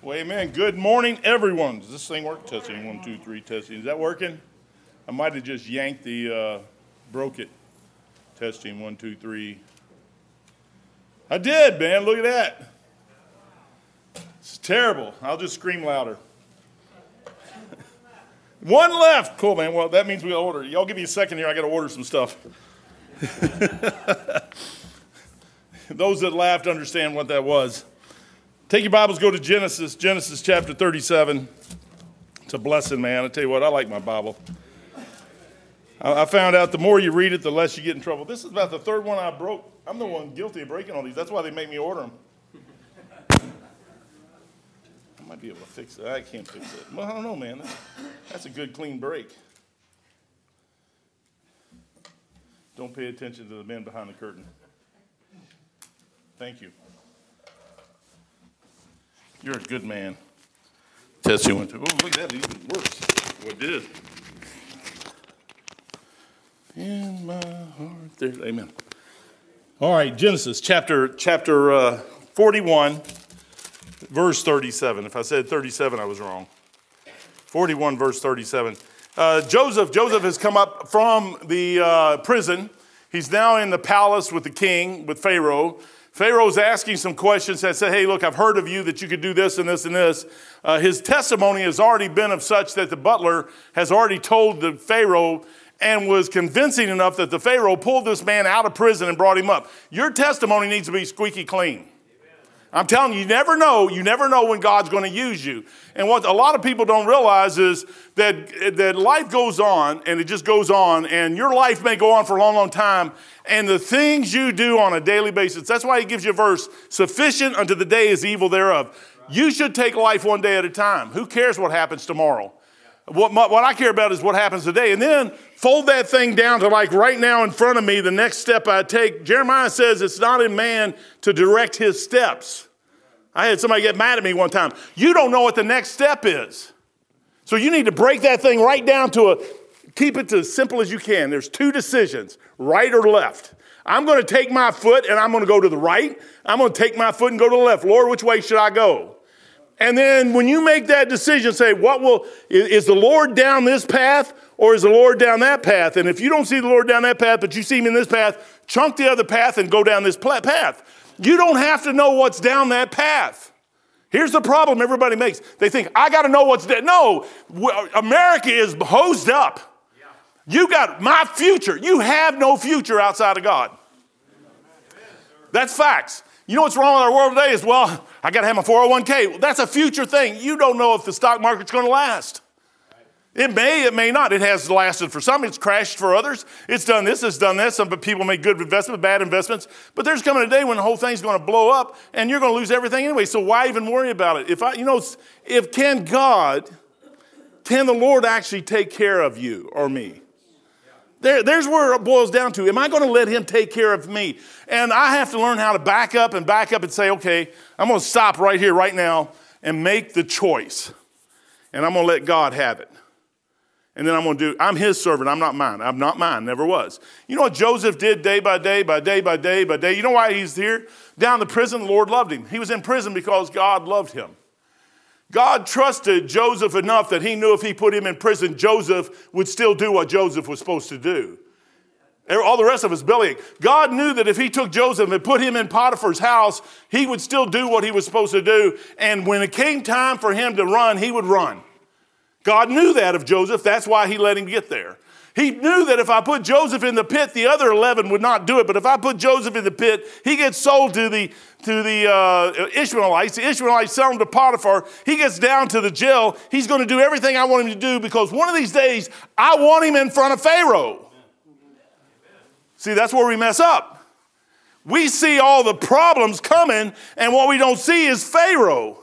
Well, amen. Good morning, everyone. Does this thing work? Testing, one, two, three, testing. Is that working? I might have just yanked the, uh, broke it. Testing, one, two, three. I did, man. Look at that. It's terrible. I'll just scream louder. One left. Cool, man. Well, that means we order. Y'all give me a second here. I got to order some stuff. Those that laughed understand what that was. Take your Bibles, go to Genesis, Genesis chapter 37. It's a blessing, man. I tell you what, I like my Bible. I found out the more you read it, the less you get in trouble. This is about the third one I broke. I'm the one guilty of breaking all these. That's why they make me order them. I might be able to fix it. I can't fix it. Well, I don't know, man. That's a good, clean break. Don't pay attention to the men behind the curtain. Thank you. You're a good man. Tessie went to, oh, look at that, even worse. What did? In my heart, there, amen. All right, Genesis chapter chapter uh, 41, verse 37. If I said 37, I was wrong. 41, verse 37. Uh, Joseph, Joseph has come up from the uh, prison. He's now in the palace with the king, with Pharaoh. Pharaoh's asking some questions that say, Hey, look, I've heard of you that you could do this and this and this. Uh, his testimony has already been of such that the butler has already told the Pharaoh and was convincing enough that the Pharaoh pulled this man out of prison and brought him up. Your testimony needs to be squeaky clean. I'm telling you, you never know. You never know when God's going to use you. And what a lot of people don't realize is that, that life goes on and it just goes on, and your life may go on for a long, long time. And the things you do on a daily basis, that's why he gives you a verse sufficient unto the day is evil thereof. You should take life one day at a time. Who cares what happens tomorrow? What, what I care about is what happens today. And then fold that thing down to like right now in front of me, the next step I take. Jeremiah says it's not in man to direct his steps. I had somebody get mad at me one time. You don't know what the next step is. So you need to break that thing right down to a, keep it as simple as you can. There's two decisions, right or left. I'm going to take my foot and I'm going to go to the right. I'm going to take my foot and go to the left. Lord, which way should I go? And then when you make that decision, say, what will, is the Lord down this path or is the Lord down that path? And if you don't see the Lord down that path, but you see him in this path, chunk the other path and go down this path. You don't have to know what's down that path. Here's the problem everybody makes. They think, I got to know what's dead. No, America is hosed up. You got my future. You have no future outside of God. That's facts. You know what's wrong with our world today is, well, I got to have my 401k. Well, that's a future thing. You don't know if the stock market's going to last. It may, it may not. It has lasted for some, it's crashed for others. It's done this, it's done that. Some people make good investments, bad investments. But there's coming a day when the whole thing's going to blow up and you're going to lose everything anyway. So why even worry about it? If I, you know, if can God, can the Lord actually take care of you or me? There, there's where it boils down to. Am I going to let him take care of me? And I have to learn how to back up and back up and say, okay, I'm going to stop right here, right now, and make the choice. And I'm going to let God have it. And then I'm going to do, I'm his servant, I'm not mine. I'm not mine, never was. You know what Joseph did day by day, by day, by day, by day? You know why he's here? Down the prison, the Lord loved him. He was in prison because God loved him. God trusted Joseph enough that he knew if he put him in prison, Joseph would still do what Joseph was supposed to do. All the rest of his belly. God knew that if he took Joseph and put him in Potiphar's house, he would still do what he was supposed to do. And when it came time for him to run, he would run. God knew that of Joseph. That's why he let him get there. He knew that if I put Joseph in the pit, the other 11 would not do it. But if I put Joseph in the pit, he gets sold to the, to the uh, Ishmaelites. The Ishmaelites sell him to Potiphar. He gets down to the jail. He's going to do everything I want him to do because one of these days, I want him in front of Pharaoh. See, that's where we mess up. We see all the problems coming, and what we don't see is Pharaoh.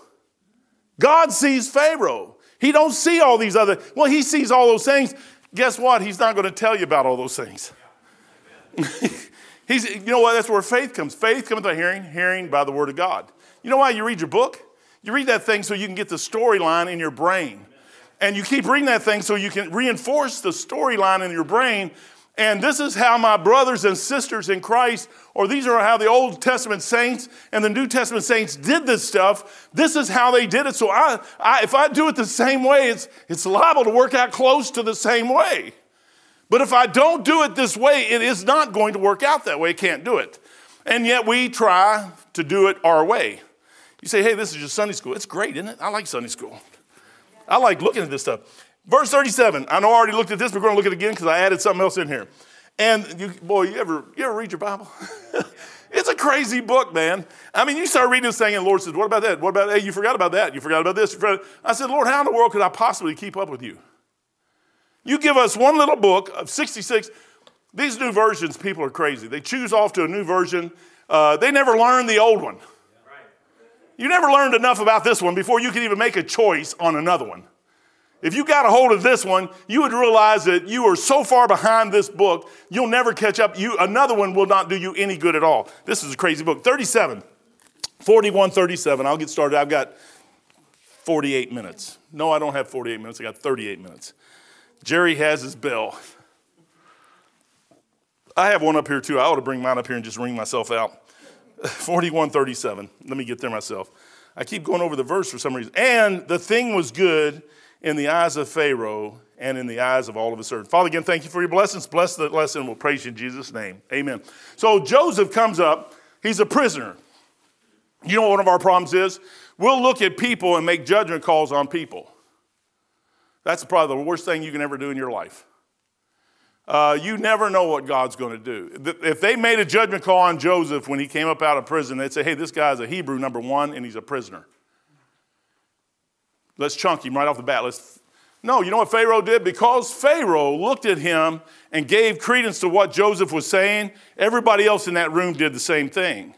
God sees Pharaoh. He don't see all these other, well, he sees all those things guess what? He's not going to tell you about all those things. He's, you know what? That's where faith comes. Faith comes by hearing, hearing by the word of God. You know why you read your book? You read that thing so you can get the storyline in your brain. And you keep reading that thing so you can reinforce the storyline in your brain. And this is how my brothers and sisters in Christ, or these are how the Old Testament saints and the New Testament saints did this stuff. This is how they did it. So I, I, if I do it the same way, it's, it's liable to work out close to the same way. But if I don't do it this way, it is not going to work out that way. can't do it. And yet we try to do it our way. You say, hey, this is just Sunday school. It's great, isn't it? I like Sunday school. I like looking at this stuff. Verse 37. I know I already looked at this, but we're going to look at it again because I added something else in here. And you, boy, you ever, you ever read your Bible? it's a crazy book, man. I mean, you start reading this thing, and the Lord says, What about that? What about that? Hey, you forgot about that. You forgot about this. Forgot. I said, Lord, how in the world could I possibly keep up with you? You give us one little book of 66. These new versions, people are crazy. They choose off to a new version. Uh, they never learn the old one. You never learned enough about this one before you can even make a choice on another one. If you got a hold of this one, you would realize that you are so far behind this book, you'll never catch up. You, another one will not do you any good at all. This is a crazy book. 37, 41, 37. I'll get started. I've got 48 minutes. No, I don't have 48 minutes. I got 38 minutes. Jerry has his bell. I have one up here too. I ought to bring mine up here and just ring myself out. 4137. Let me get there myself. I keep going over the verse for some reason. And the thing was good in the eyes of Pharaoh and in the eyes of all of his servants. Father, again, thank you for your blessings. Bless the lesson. We'll praise you in Jesus' name. Amen. So Joseph comes up. He's a prisoner. You know what one of our problems is? We'll look at people and make judgment calls on people. That's probably the worst thing you can ever do in your life. Uh, you never know what God's going to do. If they made a judgment call on Joseph when he came up out of prison, they'd say, hey, this guy's a Hebrew, number one, and he's a prisoner. Let's chunk him right off the bat. Let's... No, you know what Pharaoh did? Because Pharaoh looked at him and gave credence to what Joseph was saying, everybody else in that room did the same thing.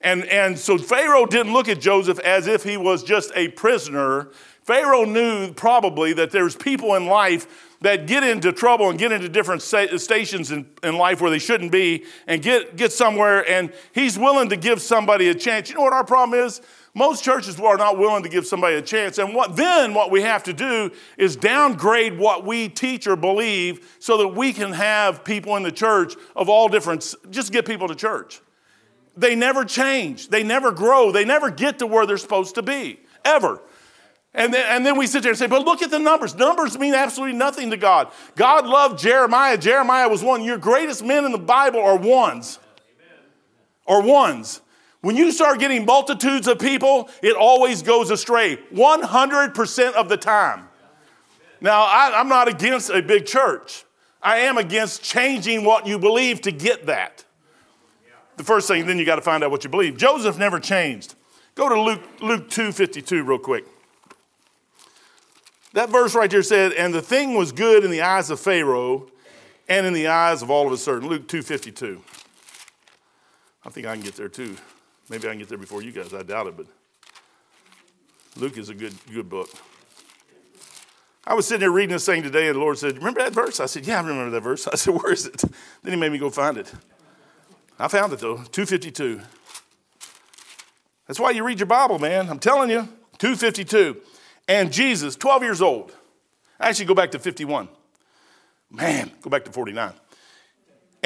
And, and so Pharaoh didn't look at Joseph as if he was just a prisoner. Pharaoh knew probably that there's people in life that get into trouble and get into different stations in, in life where they shouldn't be and get, get somewhere, and he's willing to give somebody a chance. You know what our problem is? Most churches are not willing to give somebody a chance. And what then what we have to do is downgrade what we teach or believe so that we can have people in the church of all different just get people to church. They never change. They never grow. They never get to where they're supposed to be. Ever. And then, and then we sit there and say, but look at the numbers. Numbers mean absolutely nothing to God. God loved Jeremiah. Jeremiah was one. Your greatest men in the Bible are ones. Or ones. When you start getting multitudes of people, it always goes astray 100% of the time. Now, I, am not against a big church. I am against changing what you believe to get that. The first thing, then you got to find out what you believe. Joseph never changed. Go to Luke, Luke 2 52 real quick. That verse right there said, and the thing was good in the eyes of Pharaoh and in the eyes of all of his servants. Luke 2.52. I think I can get there too. Maybe I can get there before you guys. I doubt it, but Luke is a good, good book. I was sitting there reading this thing today, and the Lord said, Remember that verse? I said, Yeah, I remember that verse. I said, Where is it? Then he made me go find it. I found it though, 252. That's why you read your Bible, man. I'm telling you. 252. And Jesus, 12 years old, I actually go back to 51. Man, go back to 49.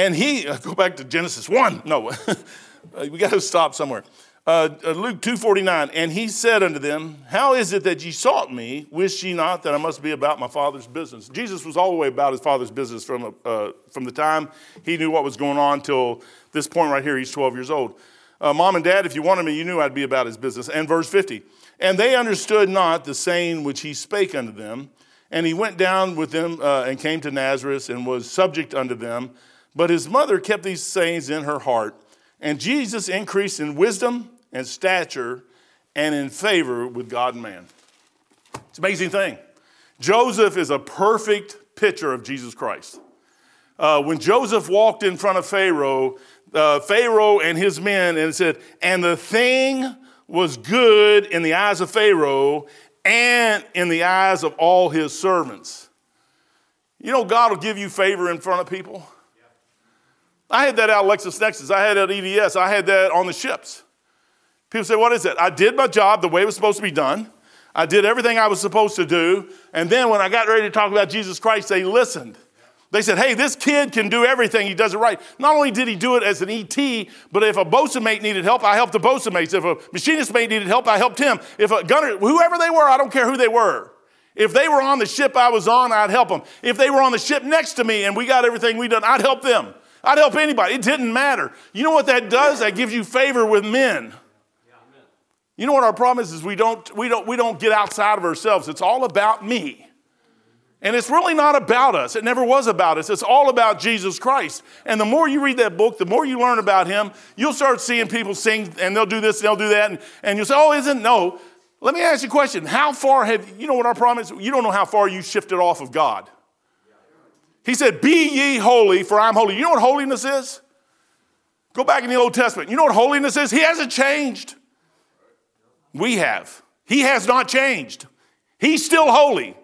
And he, uh, go back to Genesis 1. No, we got to stop somewhere. Uh, uh, Luke 2.49, and he said unto them, How is it that ye sought me? Wish ye not that I must be about my Father's business? Jesus was all the way about his Father's business from, uh, from the time he knew what was going on till this point right here. He's 12 years old. Uh, Mom and Dad, if you wanted me, you knew I'd be about his business. And verse 50, and they understood not the saying which he spake unto them. And he went down with them uh, and came to Nazareth and was subject unto them. But his mother kept these sayings in her heart. And Jesus increased in wisdom and stature and in favor with God and man. It's an amazing thing. Joseph is a perfect picture of Jesus Christ. Uh, when Joseph walked in front of Pharaoh, uh, Pharaoh and his men, and said, And the thing was good in the eyes of Pharaoh and in the eyes of all his servants. You know, God will give you favor in front of people. I had that out LexisNexis. I had that at EVS. I had that on the ships. People say, What is it? I did my job the way it was supposed to be done. I did everything I was supposed to do. And then when I got ready to talk about Jesus Christ, they listened. They said, hey, this kid can do everything. He does it right. Not only did he do it as an ET, but if a bosun mate needed help, I helped the bosun mates. If a machinist mate needed help, I helped him. If a gunner, whoever they were, I don't care who they were. If they were on the ship I was on, I'd help them. If they were on the ship next to me and we got everything we done, I'd help them. I'd help anybody. It didn't matter. You know what that does? That gives you favor with men. You know what our problem is? Is we don't, we don't, we don't get outside of ourselves. It's all about me. And it's really not about us. It never was about us. It's all about Jesus Christ. And the more you read that book, the more you learn about him, you'll start seeing people sing and they'll do this and they'll do that. And, and you'll say, oh, isn't? No. Let me ask you a question. How far have, you know what our problem is? You don't know how far you shifted off of God. He said, Be ye holy, for I'm holy. You know what holiness is? Go back in the Old Testament. You know what holiness is? He hasn't changed. We have. He has not changed. He's still holy.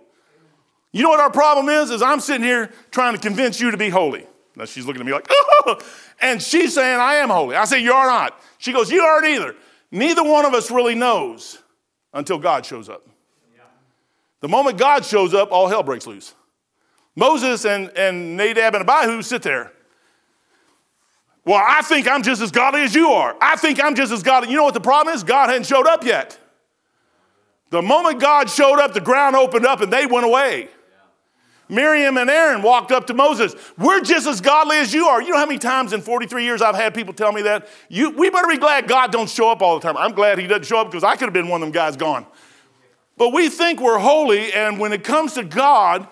You know what our problem is? Is I'm sitting here trying to convince you to be holy. Now she's looking at me like, oh, and she's saying, I am holy. I say, You are not. She goes, You aren't either. Neither one of us really knows until God shows up. The moment God shows up, all hell breaks loose. Moses and, and Nadab and Abihu sit there. Well, I think I'm just as godly as you are. I think I'm just as godly. You know what the problem is? God hadn't showed up yet. The moment God showed up, the ground opened up and they went away. Miriam and Aaron walked up to Moses. We're just as godly as you are. You know how many times in 43 years I've had people tell me that? You, we better be glad God don't show up all the time. I'm glad he doesn't show up because I could have been one of them guys gone. But we think we're holy, and when it comes to God,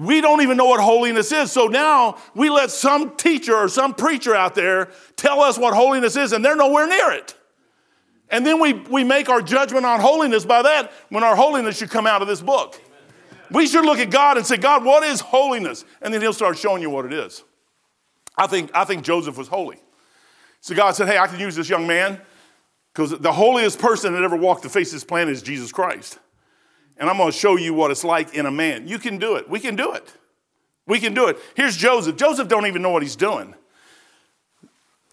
we don't even know what holiness is. So now we let some teacher or some preacher out there tell us what holiness is, and they're nowhere near it. And then we, we make our judgment on holiness by that when our holiness should come out of this book. We should look at God and say, God, what is holiness? And then He'll start showing you what it is. I think, I think Joseph was holy. So God said, Hey, I can use this young man because the holiest person that ever walked the face of this planet is Jesus Christ. And I'm going to show you what it's like in a man. You can do it. We can do it. We can do it. Here's Joseph. Joseph don't even know what he's doing.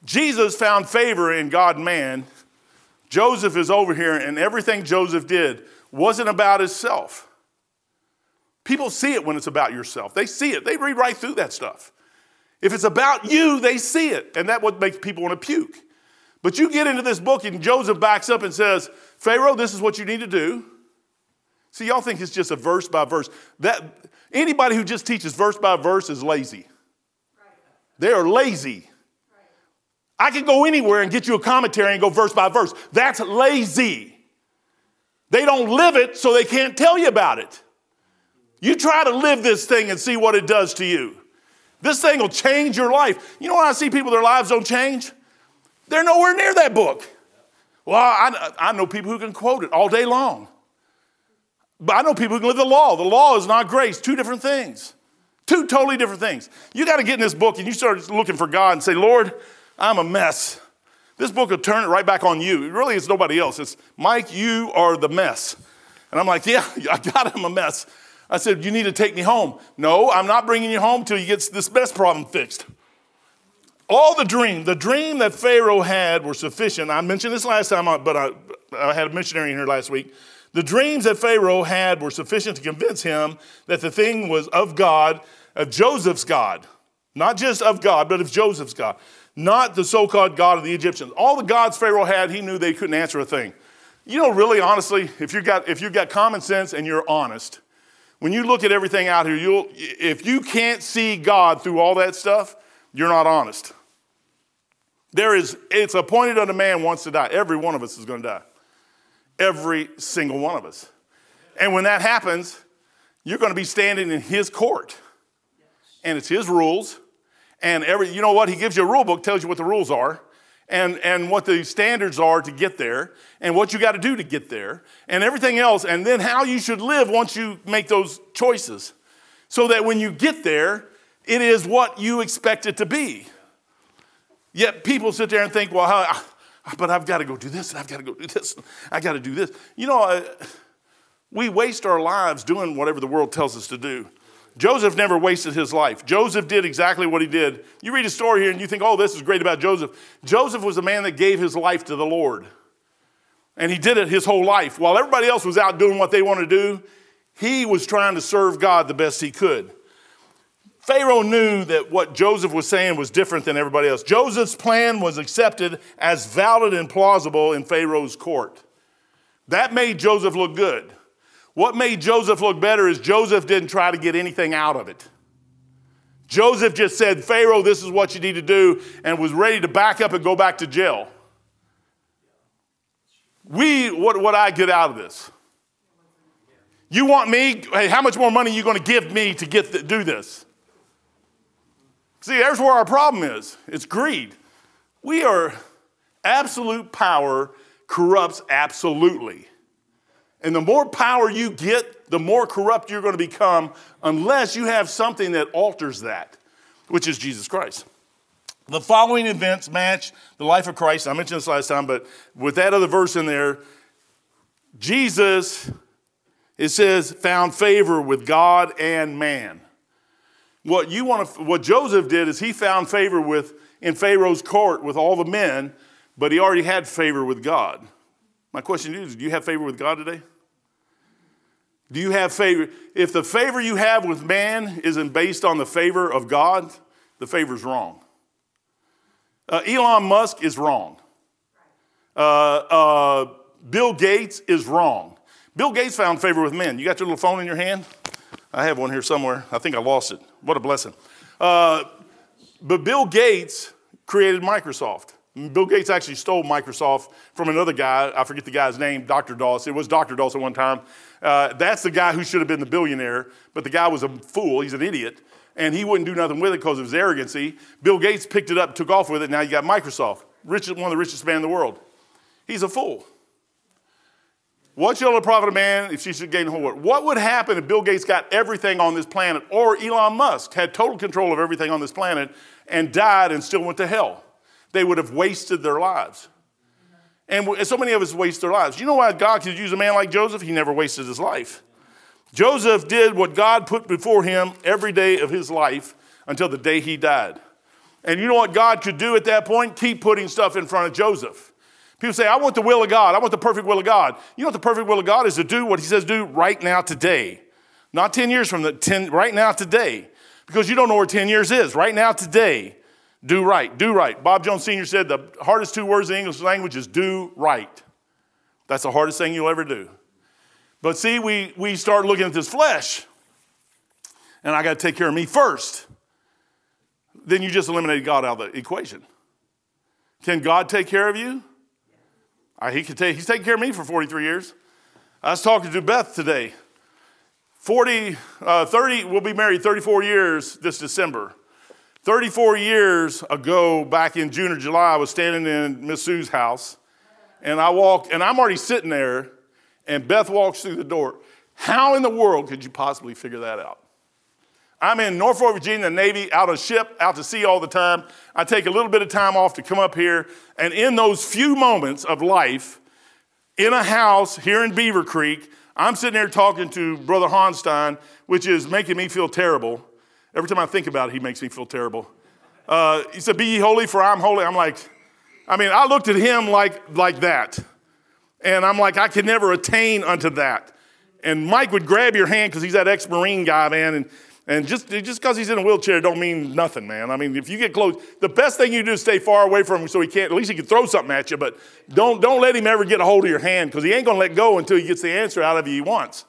Jesus found favor in God man. Joseph is over here, and everything Joseph did wasn't about himself. People see it when it's about yourself. They see it. They read right through that stuff. If it's about you, they see it. And that what makes people want to puke. But you get into this book and Joseph backs up and says, Pharaoh, this is what you need to do. See, y'all think it's just a verse by verse. That anybody who just teaches verse by verse is lazy. They are lazy. I can go anywhere and get you a commentary and go verse by verse. That's lazy. They don't live it, so they can't tell you about it. You try to live this thing and see what it does to you. This thing will change your life. You know when I see people, their lives don't change? They're nowhere near that book. Well, I, I know people who can quote it all day long. But I know people who can live the law. The law is not grace, two different things. Two totally different things. You got to get in this book and you start looking for God and say, Lord, I'm a mess. This book will turn it right back on you. It really is nobody else. It's Mike, you are the mess. And I'm like, yeah, I got him a mess. I said, You need to take me home. No, I'm not bringing you home till you get this mess problem fixed. All the dream, the dream that Pharaoh had were sufficient. I mentioned this last time, but I, I had a missionary in here last week. The dreams that Pharaoh had were sufficient to convince him that the thing was of God, of Joseph's God. Not just of God, but of Joseph's God. Not the so called God of the Egyptians. All the gods Pharaoh had, he knew they couldn't answer a thing. You know, really, honestly, if you've got, if you've got common sense and you're honest, when you look at everything out here, you'll, if you can't see God through all that stuff, you're not honest. There is, it's appointed unto man wants to die. Every one of us is going to die. Every single one of us. And when that happens, you're going to be standing in his court. And it's his rules. And every, you know what? He gives you a rule book, tells you what the rules are and, and what the standards are to get there and what you got to do to get there and everything else, and then how you should live once you make those choices. So that when you get there, it is what you expect it to be. Yet people sit there and think, well, how, Ah, but I've got to go do this and I've got to go do this. and I got to do this. You know, we waste our lives doing whatever the world tells us to do. Joseph never wasted his life. Joseph did exactly what he did. You read a story here and you think, oh, this is great about Joseph. Joseph was a man that gave his life to the Lord. And he did it his whole life. While everybody else was out doing what they wanted to do, he was trying to serve God the best he could. Pharaoh knew that what Joseph was saying was different than everybody else. Joseph's plan was accepted as valid and plausible in Pharaoh's court. That made Joseph look good. What made Joseph look better is Joseph didn't try to get anything out of it. Joseph just said, Pharaoh, this is what you need to do, and was ready to back up and go back to jail. We, what, what I get out of this? You want me? Hey, how much more money are you going to give me to get the, do this? See, there's where our problem is. It's greed. We are absolute power corrupts absolutely. And the more power you get, the more corrupt you're going to become unless you have something that alters that, which is Jesus Christ. The following events match the life of Christ. I mentioned this last time, but with that other verse in there, Jesus, it says, found favor with God and man. What you want to, what Joseph did is he found favor with in Pharaoh's court with all the men, but he already had favor with God. My question to you is, do you have favor with God today? Do you have favor? If the favor you have with man isn't based on the favor of God, the favor's wrong. Uh, Elon Musk is wrong. Uh, uh, Bill Gates is wrong. Bill Gates found favor with men. You got your little phone in your hand? I have one here somewhere. I think I lost it. What a blessing. Uh, but Bill Gates created Microsoft. Bill Gates actually stole Microsoft from another guy. I forget the guy's name, Dr. Dawes. It was Dr. Dawes at one time. Uh, that's the guy who should have been the billionaire, but the guy was a fool. He's an idiot and he wouldn't do nothing with it because of his arrogancy. Bill Gates picked it up, took off with it. Now you got Microsoft, rich, one of the richest men in the world. He's a fool. What shall the profit of man if she should gain the whole world? What would happen if Bill Gates got everything on this planet, or Elon Musk had total control of everything on this planet and died and still went to hell? They would have wasted their lives. And so many of us waste their lives. You know why God could use a man like Joseph? He never wasted his life. Joseph did what God put before him every day of his life until the day he died. And you know what God could do at that point? Keep putting stuff in front of Joseph. People say, I want the will of God. I want the perfect will of God. You know what the perfect will of God is to do what he says do right now today. Not 10 years from the 10, right now today. Because you don't know where 10 years is. Right now today. Do right. Do right. Bob Jones Sr. said the hardest two words in the English language is do right. That's the hardest thing you'll ever do. But see, we, we start looking at this flesh, and I got to take care of me first. Then you just eliminated God out of the equation. Can God take care of you? Uh, he could take, he's taken care of me for 43 years. I was talking to Beth today. 40, uh, 30, we'll be married 34 years this December. 34 years ago, back in June or July, I was standing in Miss Sue's house, and I walked, and I'm already sitting there, and Beth walks through the door. How in the world could you possibly figure that out? I'm in Norfolk, Virginia, Navy, out of ship, out to sea all the time. I take a little bit of time off to come up here. And in those few moments of life, in a house here in Beaver Creek, I'm sitting there talking to Brother Honstein, which is making me feel terrible. Every time I think about it, he makes me feel terrible. Uh, he said, Be ye holy, for I'm holy. I'm like, I mean, I looked at him like, like that. And I'm like, I could never attain unto that. And Mike would grab your hand because he's that ex Marine guy, man. And, and just just because he's in a wheelchair don't mean nothing, man. I mean, if you get close, the best thing you do is stay far away from him so he can't, at least he can throw something at you, but don't, don't let him ever get a hold of your hand because he ain't to let go until he gets the answer out of you he wants.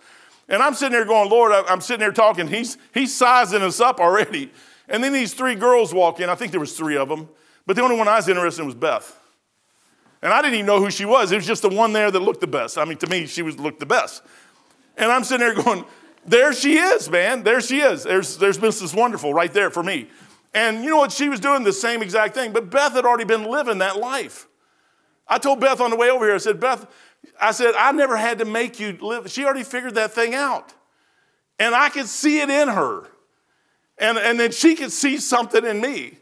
And I'm sitting there going, Lord, I'm sitting there talking. He's, he's sizing us up already. And then these three girls walk in. I think there was three of them. But the only one I was interested in was Beth. And I didn't even know who she was. It was just the one there that looked the best. I mean, to me, she was looked the best. And I'm sitting there going, there she is, man. There she is. There's, there's Mrs. Wonderful right there for me. And you know what? She was doing the same exact thing, but Beth had already been living that life. I told Beth on the way over here, I said, Beth, I said, I never had to make you live. She already figured that thing out. And I could see it in her. And, and then she could see something in me.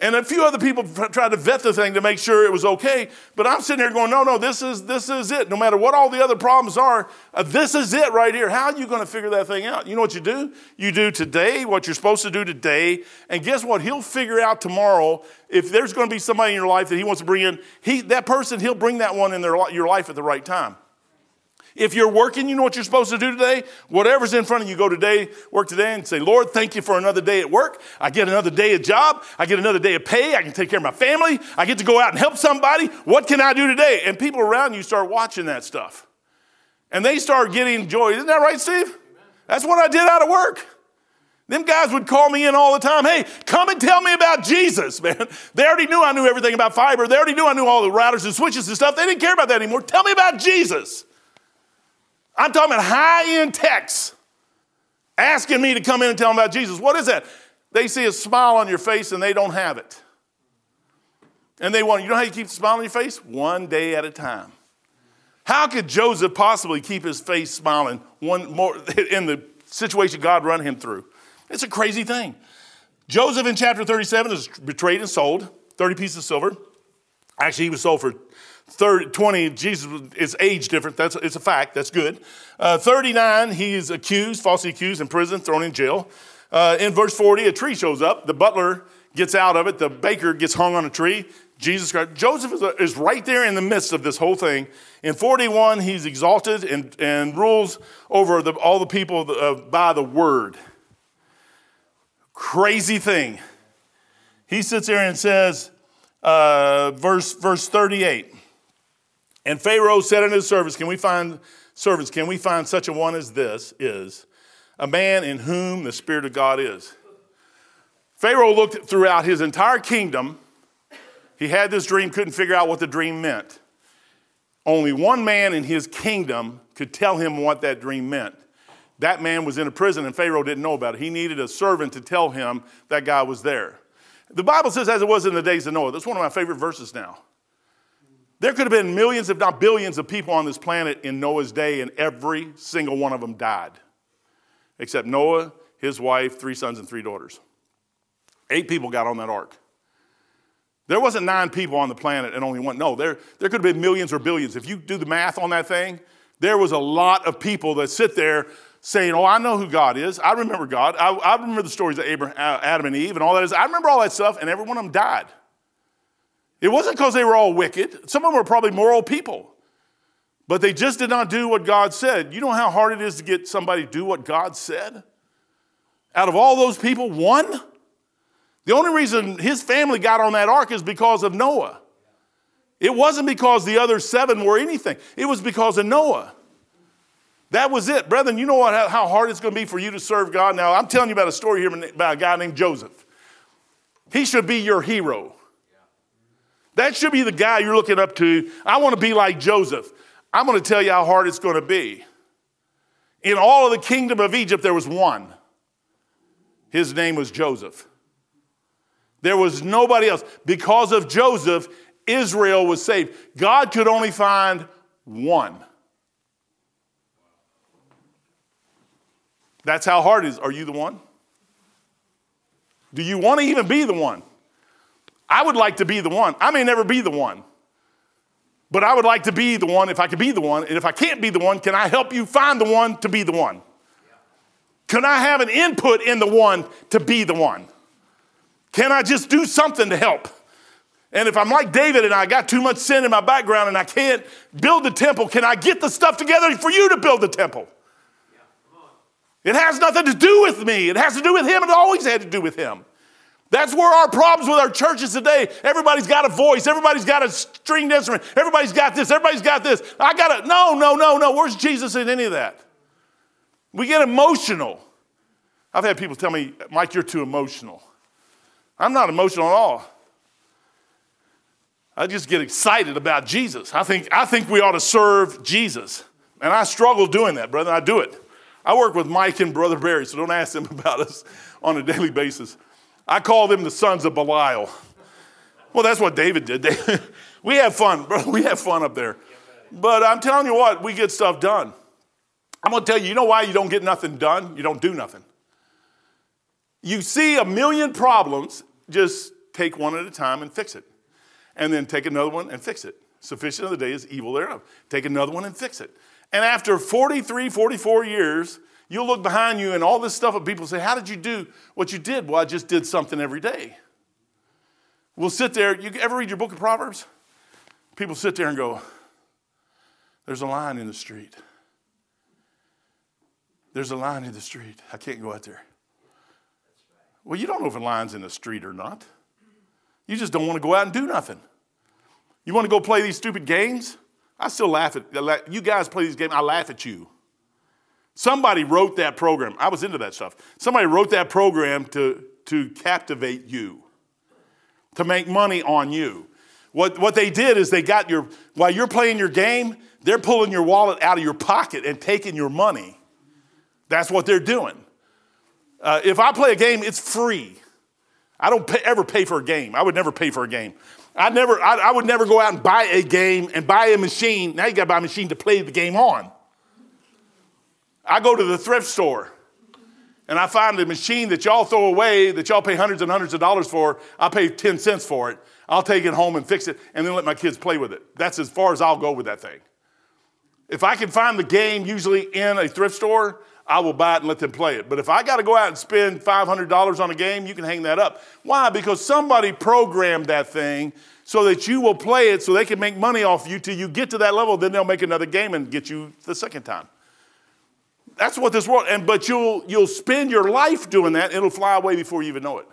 And a few other people tried to vet the thing to make sure it was okay. But I'm sitting here going, no, no, this is, this is it. No matter what all the other problems are, uh, this is it right here. How are you going to figure that thing out? You know what you do? You do today what you're supposed to do today. And guess what? He'll figure out tomorrow if there's going to be somebody in your life that he wants to bring in. He, that person, he'll bring that one in their, your life at the right time. If you're working, you know what you're supposed to do today? Whatever's in front of you, go today, work today, and say, Lord, thank you for another day at work. I get another day of job. I get another day of pay. I can take care of my family. I get to go out and help somebody. What can I do today? And people around you start watching that stuff. And they start getting joy. Isn't that right, Steve? That's what I did out of work. Them guys would call me in all the time. Hey, come and tell me about Jesus, man. They already knew I knew everything about fiber. They already knew I knew all the routers and switches and stuff. They didn't care about that anymore. Tell me about Jesus. I'm talking about high end techs asking me to come in and tell them about Jesus. What is that? They see a smile on your face and they don't have it. And they want, you know how you keep the smile on your face? One day at a time. How could Joseph possibly keep his face smiling one more in the situation God run him through? It's a crazy thing. Joseph in chapter 37 is betrayed and sold, 30 pieces of silver. Actually, he was sold for 30, 20, Jesus is age different. That's it's a fact. That's good. Uh, 39, he is accused, falsely accused, in prison, thrown in jail. Uh, in verse 40, a tree shows up. The butler gets out of it. The baker gets hung on a tree. Jesus Christ. Joseph is, is right there in the midst of this whole thing. In 41, he's exalted and, and rules over the, all the people uh, by the word. Crazy thing. He sits there and says, uh, verse, verse 38. And Pharaoh said unto his servants, Can we find servants, can we find such a one as this is a man in whom the Spirit of God is? Pharaoh looked throughout his entire kingdom. He had this dream, couldn't figure out what the dream meant. Only one man in his kingdom could tell him what that dream meant. That man was in a prison and Pharaoh didn't know about it. He needed a servant to tell him that guy was there. The Bible says, as it was in the days of Noah. That's one of my favorite verses now. There could have been millions, if not billions, of people on this planet in Noah's day, and every single one of them died. Except Noah, his wife, three sons, and three daughters. Eight people got on that ark. There wasn't nine people on the planet and only one. No, there, there could have been millions or billions. If you do the math on that thing, there was a lot of people that sit there saying, Oh, I know who God is. I remember God. I, I remember the stories of Abraham, Adam and Eve and all that is. I remember all that stuff, and every one of them died. It wasn't because they were all wicked. Some of them were probably moral people. But they just did not do what God said. You know how hard it is to get somebody to do what God said? Out of all those people, one? The only reason his family got on that ark is because of Noah. It wasn't because the other seven were anything, it was because of Noah. That was it. Brethren, you know what, how hard it's going to be for you to serve God? Now, I'm telling you about a story here about a guy named Joseph. He should be your hero. That should be the guy you're looking up to. I want to be like Joseph. I'm going to tell you how hard it's going to be. In all of the kingdom of Egypt, there was one. His name was Joseph. There was nobody else. Because of Joseph, Israel was saved. God could only find one. That's how hard it is. Are you the one? Do you want to even be the one? I would like to be the one. I may never be the one, but I would like to be the one if I could be the one. And if I can't be the one, can I help you find the one to be the one? Can I have an input in the one to be the one? Can I just do something to help? And if I'm like David and I got too much sin in my background and I can't build the temple, can I get the stuff together for you to build the temple? It has nothing to do with me. It has to do with him. It always had to do with him. That's where our problems with our churches today. Everybody's got a voice. Everybody's got a stringed instrument. Everybody's got this. Everybody's got this. I got it. No, no, no, no. Where's Jesus in any of that? We get emotional. I've had people tell me, Mike, you're too emotional. I'm not emotional at all. I just get excited about Jesus. I think, I think we ought to serve Jesus. And I struggle doing that, brother. I do it. I work with Mike and Brother Barry, so don't ask them about us on a daily basis. I call them the sons of Belial. Well, that's what David did. we have fun, bro. We have fun up there. But I'm telling you what, we get stuff done. I'm going to tell you, you know why you don't get nothing done? You don't do nothing. You see a million problems, just take one at a time and fix it. And then take another one and fix it. Sufficient of the day is evil thereof. Take another one and fix it. And after 43, 44 years, You'll look behind you and all this stuff, and people say, How did you do what you did? Well, I just did something every day. We'll sit there. You ever read your book of Proverbs? People sit there and go, There's a line in the street. There's a line in the street. I can't go out there. Well, you don't know if a line's in the street or not. You just don't want to go out and do nothing. You want to go play these stupid games? I still laugh at you guys play these games. I laugh at you. Somebody wrote that program. I was into that stuff. Somebody wrote that program to, to captivate you, to make money on you. What, what they did is they got your, while you're playing your game, they're pulling your wallet out of your pocket and taking your money. That's what they're doing. Uh, if I play a game, it's free. I don't pay, ever pay for a game. I would never pay for a game. I never, I, I would never go out and buy a game and buy a machine. Now you got to buy a machine to play the game on. I go to the thrift store and I find a machine that y'all throw away, that y'all pay hundreds and hundreds of dollars for. I pay 10 cents for it. I'll take it home and fix it and then let my kids play with it. That's as far as I'll go with that thing. If I can find the game usually in a thrift store, I will buy it and let them play it. But if I got to go out and spend $500 on a game, you can hang that up. Why? Because somebody programmed that thing so that you will play it so they can make money off you till you get to that level. Then they'll make another game and get you the second time. That's what this world, and but you'll you'll spend your life doing that, it'll fly away before you even know it.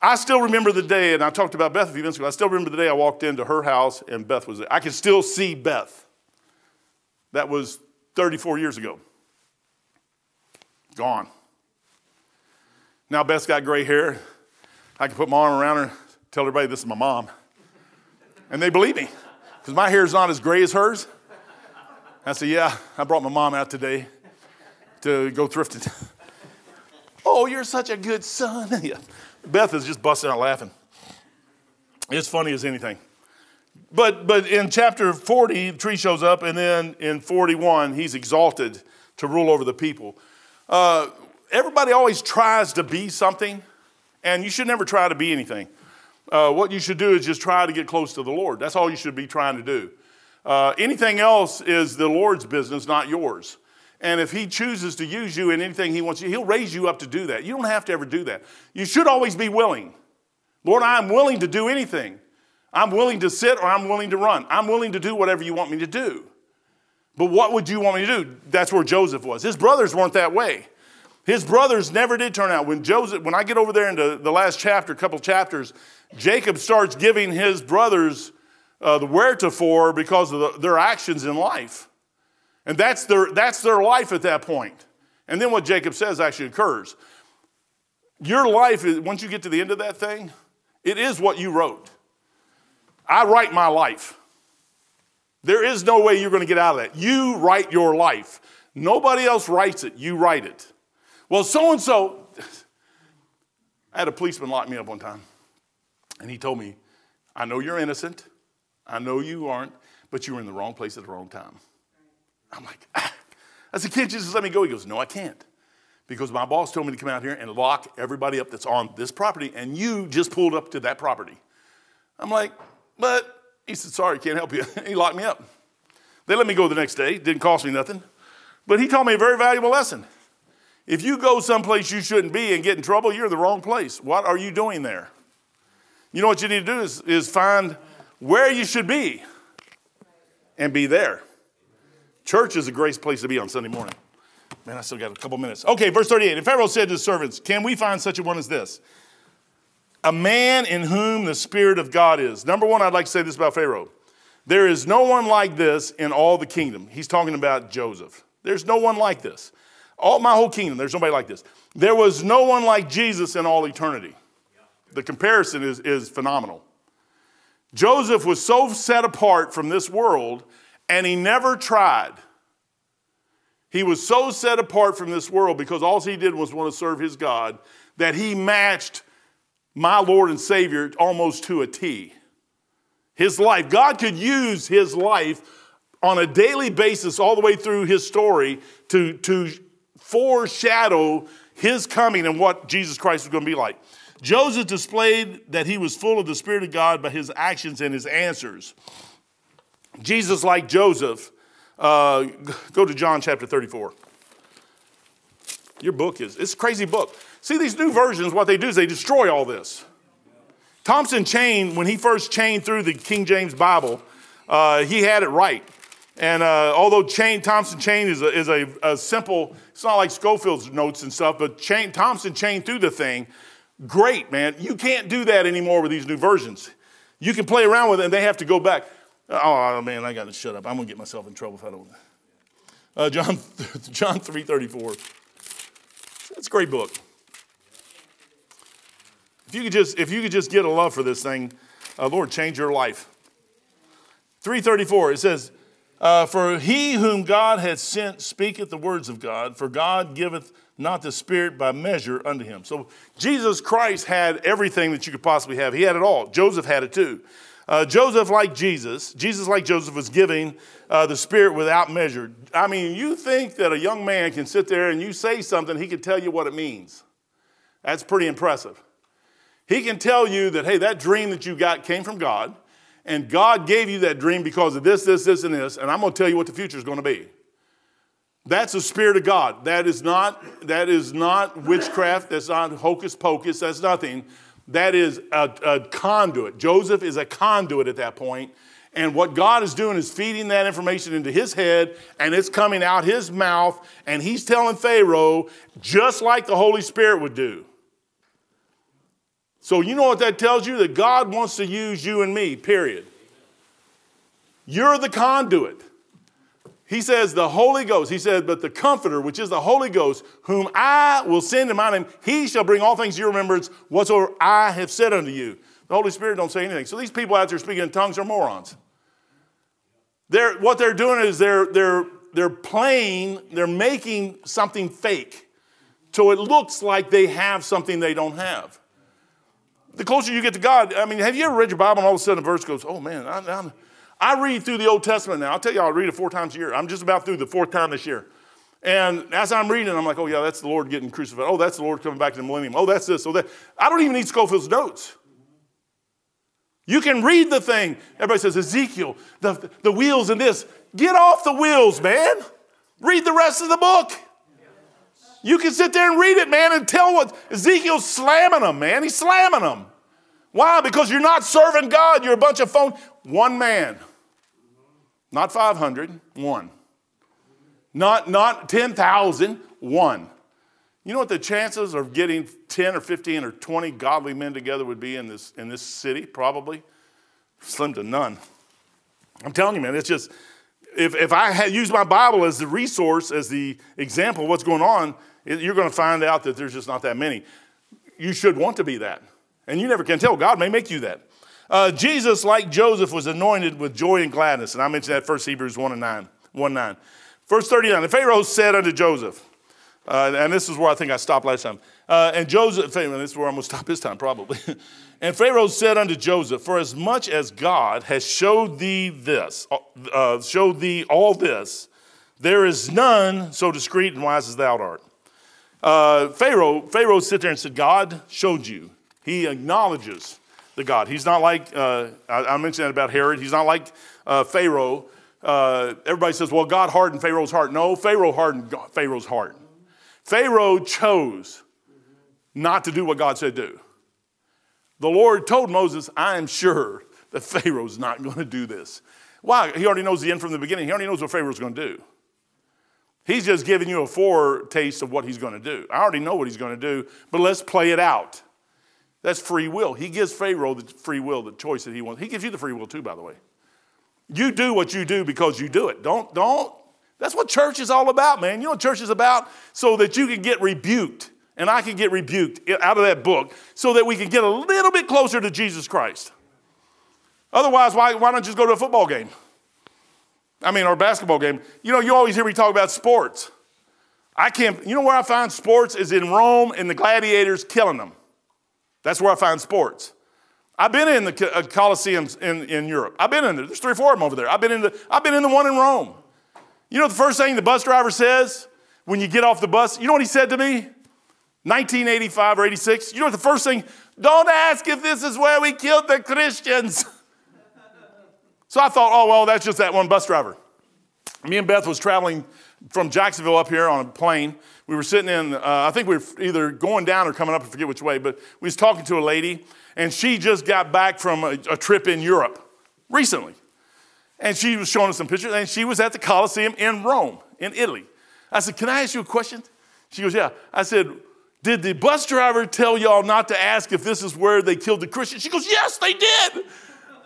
I still remember the day, and I talked about Beth a few minutes ago. I still remember the day I walked into her house and Beth was there. I can still see Beth. That was 34 years ago. Gone. Now Beth's got gray hair. I can put my arm around her, tell everybody this is my mom. And they believe me because my hair is not as gray as hers. I said, Yeah, I brought my mom out today to go thrifting. oh, you're such a good son. yeah. Beth is just busting out laughing. It's funny as anything. But, but in chapter 40, the tree shows up, and then in 41, he's exalted to rule over the people. Uh, everybody always tries to be something, and you should never try to be anything. Uh, what you should do is just try to get close to the Lord. That's all you should be trying to do. Uh, anything else is the Lord's business, not yours. And if He chooses to use you in anything He wants you, He'll raise you up to do that. You don't have to ever do that. You should always be willing. Lord, I'm willing to do anything. I'm willing to sit or I'm willing to run. I'm willing to do whatever you want me to do. But what would you want me to do? That's where Joseph was. His brothers weren't that way. His brothers never did turn out. When Joseph, when I get over there into the last chapter, a couple chapters, Jacob starts giving his brothers uh, the wheretofore because of the, their actions in life. And that's their, that's their life at that point. And then what Jacob says actually occurs. Your life, is, once you get to the end of that thing, it is what you wrote. I write my life. There is no way you're going to get out of that. You write your life. Nobody else writes it. You write it. Well, so and so, I had a policeman lock me up one time, and he told me, I know you're innocent. I know you aren't, but you were in the wrong place at the wrong time. I'm like, ah. I said, can't you just let me go? He goes, no, I can't. Because my boss told me to come out here and lock everybody up that's on this property, and you just pulled up to that property. I'm like, but he said, sorry, can't help you. he locked me up. They let me go the next day. Didn't cost me nothing. But he taught me a very valuable lesson. If you go someplace you shouldn't be and get in trouble, you're in the wrong place. What are you doing there? You know what you need to do is, is find where you should be and be there. Church is a great place to be on Sunday morning. Man, I still got a couple minutes. Okay, verse 38. And Pharaoh said to his servants, Can we find such a one as this? A man in whom the Spirit of God is. Number one, I'd like to say this about Pharaoh. There is no one like this in all the kingdom. He's talking about Joseph. There's no one like this. All my whole kingdom, there's nobody like this. There was no one like Jesus in all eternity. The comparison is, is phenomenal. Joseph was so set apart from this world, and he never tried. He was so set apart from this world because all he did was want to serve his God that he matched my Lord and Savior almost to a T. His life, God could use his life on a daily basis all the way through his story to, to foreshadow his coming and what Jesus Christ was going to be like. Joseph displayed that he was full of the Spirit of God by his actions and his answers. Jesus, like Joseph, uh, go to John chapter 34. Your book is, it's a crazy book. See, these new versions, what they do is they destroy all this. Thompson Chain, when he first chained through the King James Bible, uh, he had it right. And uh, although Chain Thompson chain is, a, is a, a, simple, it's not like Scofield's notes and stuff, but chain, Thompson chained through the thing. Great, man. You can't do that anymore with these new versions. You can play around with it, and they have to go back. Oh man, I got to shut up. I'm gonna get myself in trouble if I don't. Uh, John, John three thirty four. That's a great book. If you could just, if you could just get a love for this thing, uh, Lord, change your life. 334, it says, uh, For he whom God hath sent speaketh the words of God, for God giveth not the Spirit by measure unto him. So Jesus Christ had everything that you could possibly have. He had it all. Joseph had it too. Uh, Joseph, like Jesus, Jesus, like Joseph, was giving uh, the Spirit without measure. I mean, you think that a young man can sit there and you say something, he can tell you what it means. That's pretty impressive. He can tell you that, hey, that dream that you got came from God, and God gave you that dream because of this, this, this, and this, and I'm going to tell you what the future is going to be. That's the Spirit of God. That is not, that is not witchcraft. That's not hocus pocus. That's nothing. That is a, a conduit. Joseph is a conduit at that point. And what God is doing is feeding that information into his head, and it's coming out his mouth, and he's telling Pharaoh just like the Holy Spirit would do. So, you know what that tells you? That God wants to use you and me, period. You're the conduit. He says, the Holy Ghost, he said, but the Comforter, which is the Holy Ghost, whom I will send in my name, he shall bring all things to your remembrance whatsoever I have said unto you. The Holy Spirit don't say anything. So these people out there speaking in tongues are morons. They're, what they're doing is they're, they're, they're playing, they're making something fake. So it looks like they have something they don't have the closer you get to God, I mean, have you ever read your Bible and all of a sudden a verse goes, oh man, I, I, I read through the Old Testament now. I'll tell you, I read it four times a year. I'm just about through the fourth time this year. And as I'm reading, I'm like, oh yeah, that's the Lord getting crucified. Oh, that's the Lord coming back to the millennium. Oh, that's this. Oh, that. I don't even need Scofield's notes. You can read the thing. Everybody says, Ezekiel, the, the wheels in this. Get off the wheels, man. Read the rest of the book. You can sit there and read it, man, and tell what Ezekiel's slamming them, man. He's slamming them. Why? Because you're not serving God. You're a bunch of phone. One man. Not 500, one. Not, not 10,000, one. You know what the chances of getting 10 or 15 or 20 godly men together would be in this, in this city? Probably slim to none. I'm telling you, man, it's just, if, if I had used my Bible as the resource, as the example of what's going on, you're going to find out that there's just not that many. You should want to be that. And you never can tell. God may make you that. Uh, Jesus, like Joseph, was anointed with joy and gladness. And I mentioned that first Hebrews 1 and 9. 1 9. Verse 39. The Pharaoh said unto Joseph, uh, and this is where I think I stopped last time. Uh, and Joseph, this is where I'm going to stop this time probably. and Pharaoh said unto Joseph, For as much as God has showed thee this, uh, uh showed thee all this, there is none so discreet and wise as thou art. Uh, Pharaoh, Pharaoh sit there and said, God showed you. He acknowledges the God. He's not like, uh, I, I, mentioned that about Herod. He's not like uh, Pharaoh. Uh, everybody says, well, God hardened Pharaoh's heart. No, Pharaoh hardened God, Pharaoh's heart. Pharaoh chose not to do what God said do. The Lord told Moses, I am sure that Pharaoh's not going to do this. Why? He already knows the end from the beginning. He already knows what Pharaoh's going to do. He's just giving you a foretaste of what he's going to do. I already know what he's going to do, but let's play it out. That's free will. He gives Pharaoh the free will, the choice that he wants. He gives you the free will too, by the way. You do what you do because you do it. Don't, don't. That's what church is all about, man. You know what church is about? So that you can get rebuked and I can get rebuked out of that book so that we can get a little bit closer to Jesus Christ. Otherwise, why, why don't you just go to a football game? I mean, our basketball game. You know, you always hear me talk about sports. I can't, you know where I find sports is in Rome and the gladiators killing them. That's where I find sports. I've been in the uh, Colosseums in, in Europe. I've been in there. There's three or four of them over there. I've been in the, I've been in the one in Rome. You know the first thing the bus driver says when you get off the bus? You know what he said to me? 1985 or 86. You know what the first thing? Don't ask if this is where we killed the Christians. So I thought, oh, well, that's just that one bus driver. Me and Beth was traveling from Jacksonville up here on a plane. We were sitting in, uh, I think we were either going down or coming up, I forget which way, but we was talking to a lady, and she just got back from a, a trip in Europe recently. And she was showing us some pictures, and she was at the Colosseum in Rome, in Italy. I said, Can I ask you a question? She goes, Yeah. I said, Did the bus driver tell y'all not to ask if this is where they killed the Christians? She goes, Yes, they did.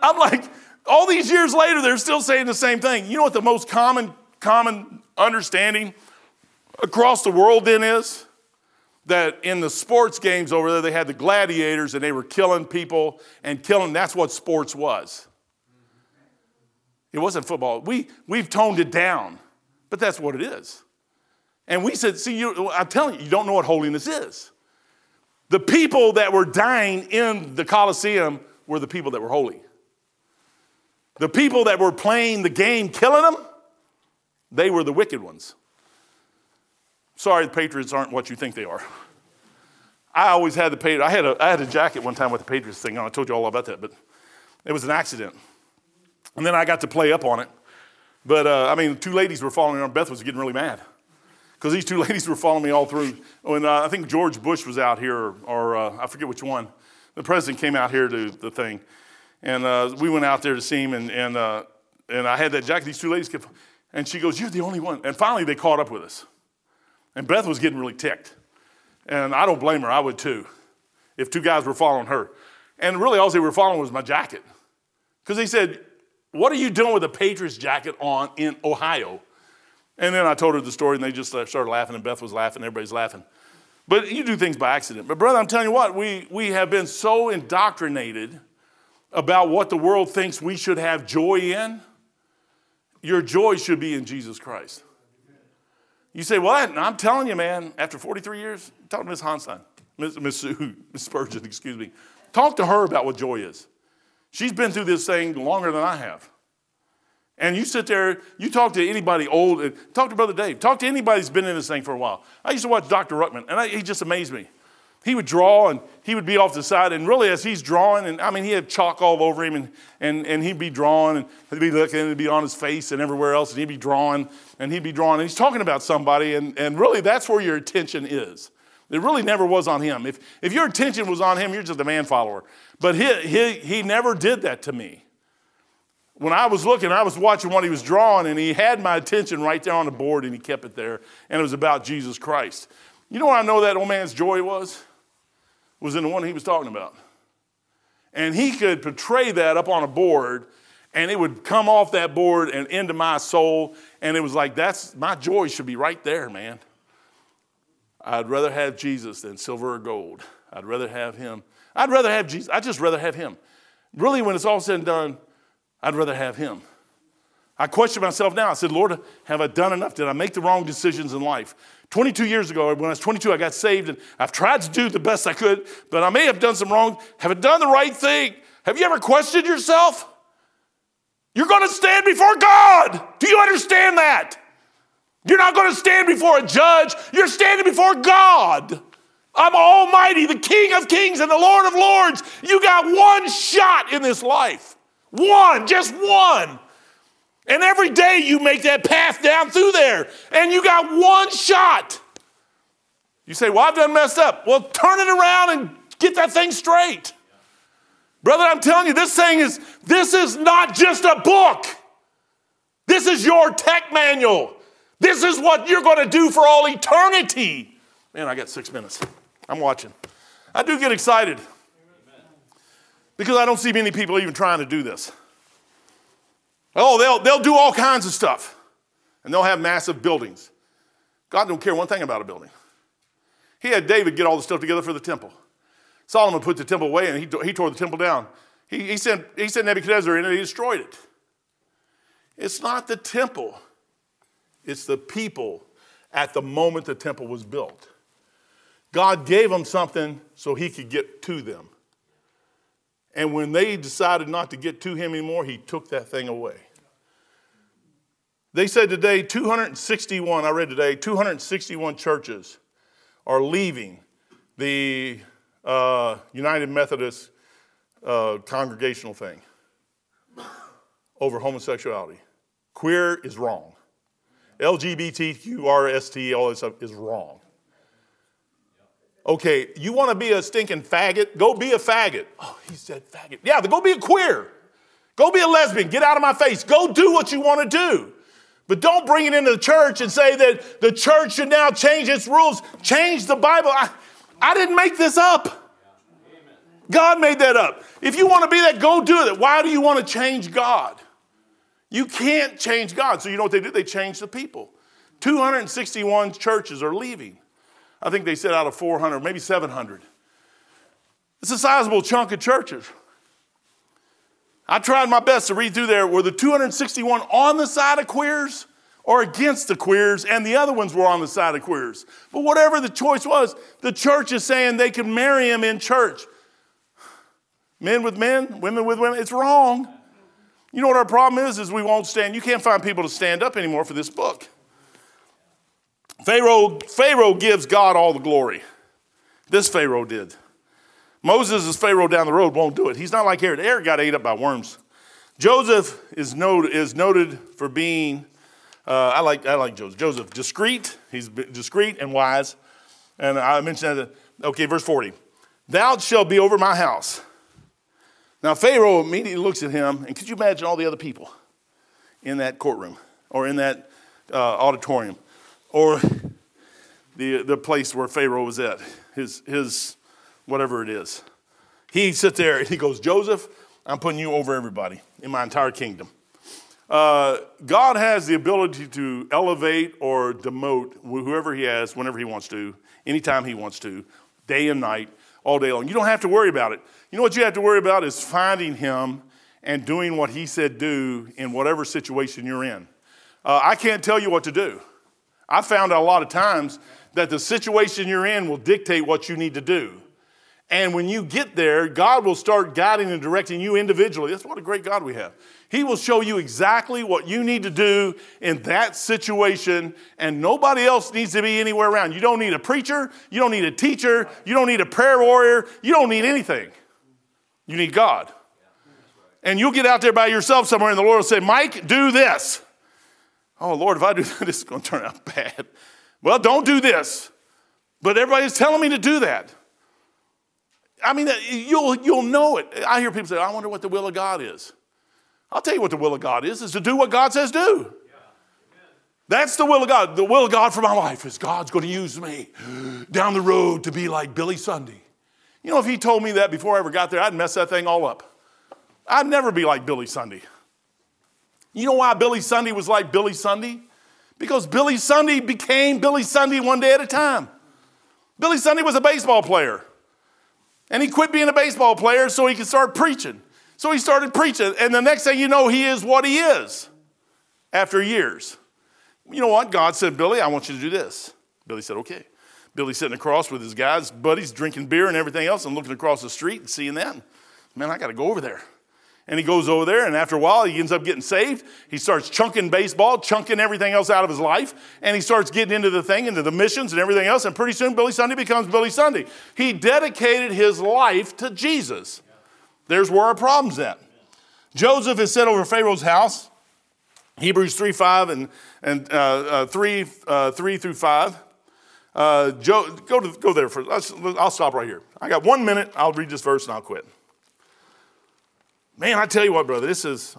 I'm like, all these years later, they're still saying the same thing. You know what the most common, common understanding across the world then is? That in the sports games over there, they had the gladiators and they were killing people and killing. That's what sports was. It wasn't football. We, we've toned it down, but that's what it is. And we said, see, you, I'm telling you, you don't know what holiness is. The people that were dying in the Colosseum were the people that were holy. The people that were playing the game, killing them, they were the wicked ones. Sorry, the Patriots aren't what you think they are. I always had the Patriots. I had a, I had a jacket one time with the Patriots thing on. I told you all about that, but it was an accident. And then I got to play up on it. But uh, I mean, two ladies were following me. Beth was getting really mad because these two ladies were following me all through. When uh, I think George Bush was out here, or, or uh, I forget which one, the president came out here to the thing. And uh, we went out there to see him, and, and, uh, and I had that jacket. These two ladies kept, and she goes, You're the only one. And finally, they caught up with us. And Beth was getting really ticked. And I don't blame her, I would too, if two guys were following her. And really, all they were following was my jacket. Because they said, What are you doing with a Patriots jacket on in Ohio? And then I told her the story, and they just started laughing, and Beth was laughing, everybody's laughing. But you do things by accident. But, brother, I'm telling you what, we, we have been so indoctrinated about what the world thinks we should have joy in. Your joy should be in Jesus Christ. You say, What? I'm telling you, man, after 43 years, talk to Miss Hanstein, Miss, Miss, Sue, Miss Spurgeon, excuse me. Talk to her about what joy is. She's been through this thing longer than I have. And you sit there, you talk to anybody old, talk to Brother Dave, talk to anybody who's been in this thing for a while. I used to watch Dr. Ruckman, and I, he just amazed me. He would draw, and he would be off the side, and really, as he's drawing, and I mean, he had chalk all over him, and, and, and he'd be drawing, and he'd be looking, and it'd be on his face and everywhere else, and he'd be drawing, and he'd be drawing, and he's talking about somebody, and, and really, that's where your attention is. It really never was on him. If, if your attention was on him, you're just a man follower. But he, he, he never did that to me when I was looking, I was watching what he was drawing, and he had my attention right there on the board, and he kept it there, and it was about Jesus Christ. You know what I know that old man's joy was? Was in the one he was talking about. And he could portray that up on a board, and it would come off that board and into my soul, and it was like, that's my joy should be right there, man. I'd rather have Jesus than silver or gold. I'd rather have him. I'd rather have Jesus. I'd just rather have him. Really, when it's all said and done, I'd rather have him. I question myself now. I said, Lord, have I done enough? Did I make the wrong decisions in life? 22 years ago, when I was 22, I got saved and I've tried to do the best I could, but I may have done some wrong. Have I done the right thing? Have you ever questioned yourself? You're going to stand before God. Do you understand that? You're not going to stand before a judge, you're standing before God. I'm Almighty, the King of Kings and the Lord of Lords. You got one shot in this life. One, just one. And every day you make that path down through there, and you got one shot. You say, Well, I've done messed up. Well, turn it around and get that thing straight. Brother, I'm telling you, this thing is, this is not just a book. This is your tech manual. This is what you're going to do for all eternity. Man, I got six minutes. I'm watching. I do get excited because I don't see many people even trying to do this. Oh, they'll, they'll do all kinds of stuff and they'll have massive buildings. God don't care one thing about a building. He had David get all the stuff together for the temple. Solomon put the temple away and he, he tore the temple down. He, he, sent, he sent Nebuchadnezzar in and he destroyed it. It's not the temple, it's the people at the moment the temple was built. God gave them something so he could get to them. And when they decided not to get to him anymore, he took that thing away. They said today 261, I read today, 261 churches are leaving the uh, United Methodist uh, congregational thing over homosexuality. Queer is wrong. LGBTQRST, all this stuff is wrong. Okay, you want to be a stinking faggot? Go be a faggot. Oh, he said faggot. Yeah, go be a queer. Go be a lesbian. Get out of my face. Go do what you want to do. But don't bring it into the church and say that the church should now change its rules. Change the Bible. I, I didn't make this up. God made that up. If you want to be that, go do it. Why do you want to change God? You can't change God. So you know what they do? They change the people. 261 churches are leaving. I think they said out of 400, maybe 700. It's a sizable chunk of churches. I tried my best to read through there. Were the 261 on the side of queers or against the queers? And the other ones were on the side of queers. But whatever the choice was, the church is saying they can marry him in church. Men with men, women with women. It's wrong. You know what our problem is? Is we won't stand. You can't find people to stand up anymore for this book. Pharaoh, Pharaoh gives God all the glory. This Pharaoh did. Moses is Pharaoh down the road, won't do it. He's not like Herod. Herod got ate up by worms. Joseph is, noted, is noted for being, uh, I, like, I like Joseph. Joseph, discreet. He's discreet and wise. And I mentioned that. Okay, verse 40. Thou shalt be over my house. Now, Pharaoh immediately looks at him, and could you imagine all the other people in that courtroom or in that uh, auditorium or the, the place where Pharaoh was at, his, his whatever it is. He sits there and he goes, Joseph, I'm putting you over everybody in my entire kingdom. Uh, God has the ability to elevate or demote whoever he has whenever he wants to, anytime he wants to, day and night, all day long. You don't have to worry about it. You know what you have to worry about is finding him and doing what he said do in whatever situation you're in. Uh, I can't tell you what to do. I found out a lot of times that the situation you're in will dictate what you need to do. And when you get there, God will start guiding and directing you individually. That's what a great God we have. He will show you exactly what you need to do in that situation, and nobody else needs to be anywhere around. You don't need a preacher, you don't need a teacher, you don't need a prayer warrior, you don't need anything. You need God. And you'll get out there by yourself somewhere, and the Lord will say, Mike, do this. Oh, Lord, if I do that, it's going to turn out bad. Well, don't do this. But everybody's telling me to do that. I mean, uh, you'll, you'll know it. I hear people say, I wonder what the will of God is. I'll tell you what the will of God is, is to do what God says do. That's the will of God. The will of God for my life is God's going to use me down the road to be like Billy Sunday. You know, if he told me that before I ever got there, I'd mess that thing all up. I'd never be like Billy Sunday. You know why Billy Sunday was like Billy Sunday? Because Billy Sunday became Billy Sunday one day at a time. Billy Sunday was a baseball player. And he quit being a baseball player so he could start preaching. So he started preaching. And the next thing you know, he is what he is after years. You know what? God said, Billy, I want you to do this. Billy said, okay. Billy sitting across with his guys, buddies, drinking beer and everything else, and looking across the street and seeing that. Man, I got to go over there. And he goes over there, and after a while, he ends up getting saved. He starts chunking baseball, chunking everything else out of his life, and he starts getting into the thing, into the missions and everything else. And pretty soon, Billy Sunday becomes Billy Sunday. He dedicated his life to Jesus. There's where our problem's at. Joseph is set over Pharaoh's house. Hebrews 3 5 and, and uh, uh, 3, uh, 3 through 5. Uh, Joe, go, to, go there first. I'll stop right here. I got one minute. I'll read this verse and I'll quit. Man, I tell you what, brother, this is,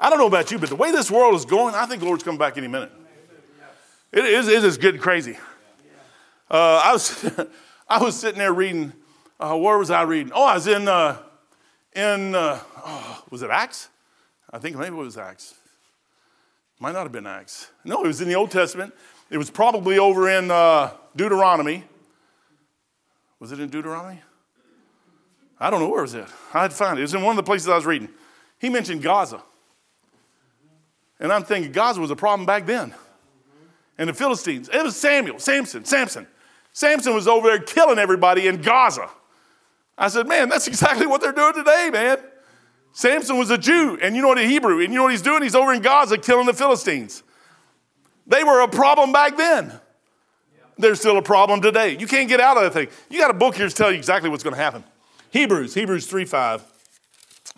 I don't know about you, but the way this world is going, I think the Lord's coming back any minute. It is, it is getting crazy. Uh, I, was, I was sitting there reading, uh, where was I reading? Oh, I was in, uh, in uh, oh, was it Acts? I think maybe it was Acts. Might not have been Acts. No, it was in the Old Testament. It was probably over in uh, Deuteronomy. Was it in Deuteronomy? I don't know where it was at. I had to find it. It was in one of the places I was reading. He mentioned Gaza. And I'm thinking Gaza was a problem back then. And the Philistines, it was Samuel, Samson, Samson. Samson was over there killing everybody in Gaza. I said, man, that's exactly what they're doing today, man. Samson was a Jew, and you know what a Hebrew, and you know what he's doing? He's over in Gaza killing the Philistines. They were a problem back then. They're still a problem today. You can't get out of that thing. You got a book here to tell you exactly what's going to happen. Hebrews, Hebrews 3 5,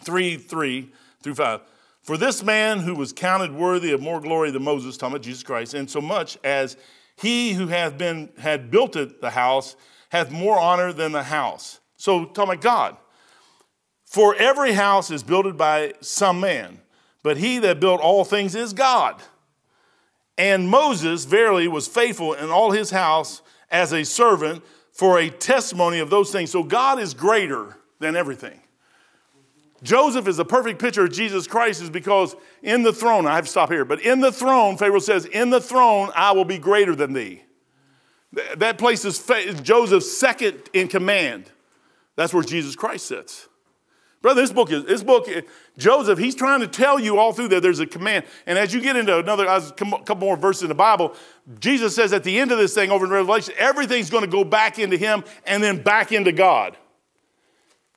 3 3 through 5. For this man who was counted worthy of more glory than Moses, talking about Jesus Christ, and so much as he who hath been had built it, the house, hath more honor than the house. So talking about God. For every house is builded by some man, but he that built all things is God. And Moses verily was faithful in all his house as a servant for a testimony of those things. So God is greater than everything. Joseph is a perfect picture of Jesus Christ, is because in the throne, I have to stop here, but in the throne, Pharaoh says, In the throne, I will be greater than thee. That place is Joseph's second in command. That's where Jesus Christ sits. Brother, this book is this book. Joseph, he's trying to tell you all through there. There's a command, and as you get into another a couple more verses in the Bible, Jesus says at the end of this thing over in Revelation, everything's going to go back into Him and then back into God.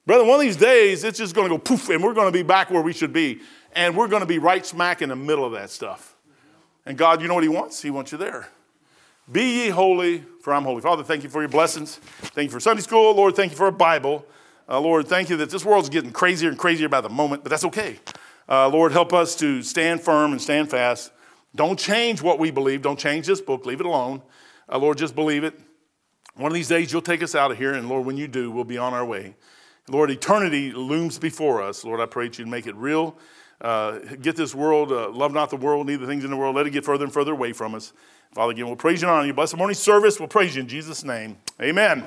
Brother, one of these days it's just going to go poof, and we're going to be back where we should be, and we're going to be right smack in the middle of that stuff. And God, you know what He wants? He wants you there. Be ye holy, for I'm holy. Father, thank you for your blessings. Thank you for Sunday school. Lord, thank you for a Bible. Uh, Lord, thank you that this world's getting crazier and crazier by the moment, but that's okay. Uh, Lord, help us to stand firm and stand fast. Don't change what we believe. Don't change this book. Leave it alone. Uh, Lord, just believe it. One of these days, you'll take us out of here, and Lord, when you do, we'll be on our way. Lord, eternity looms before us. Lord, I pray that you make it real. Uh, get this world, uh, love not the world, neither things in the world. Let it get further and further away from us. Father, again, we'll praise you and honor you. Bless the morning service. We'll praise you in Jesus' name. Amen.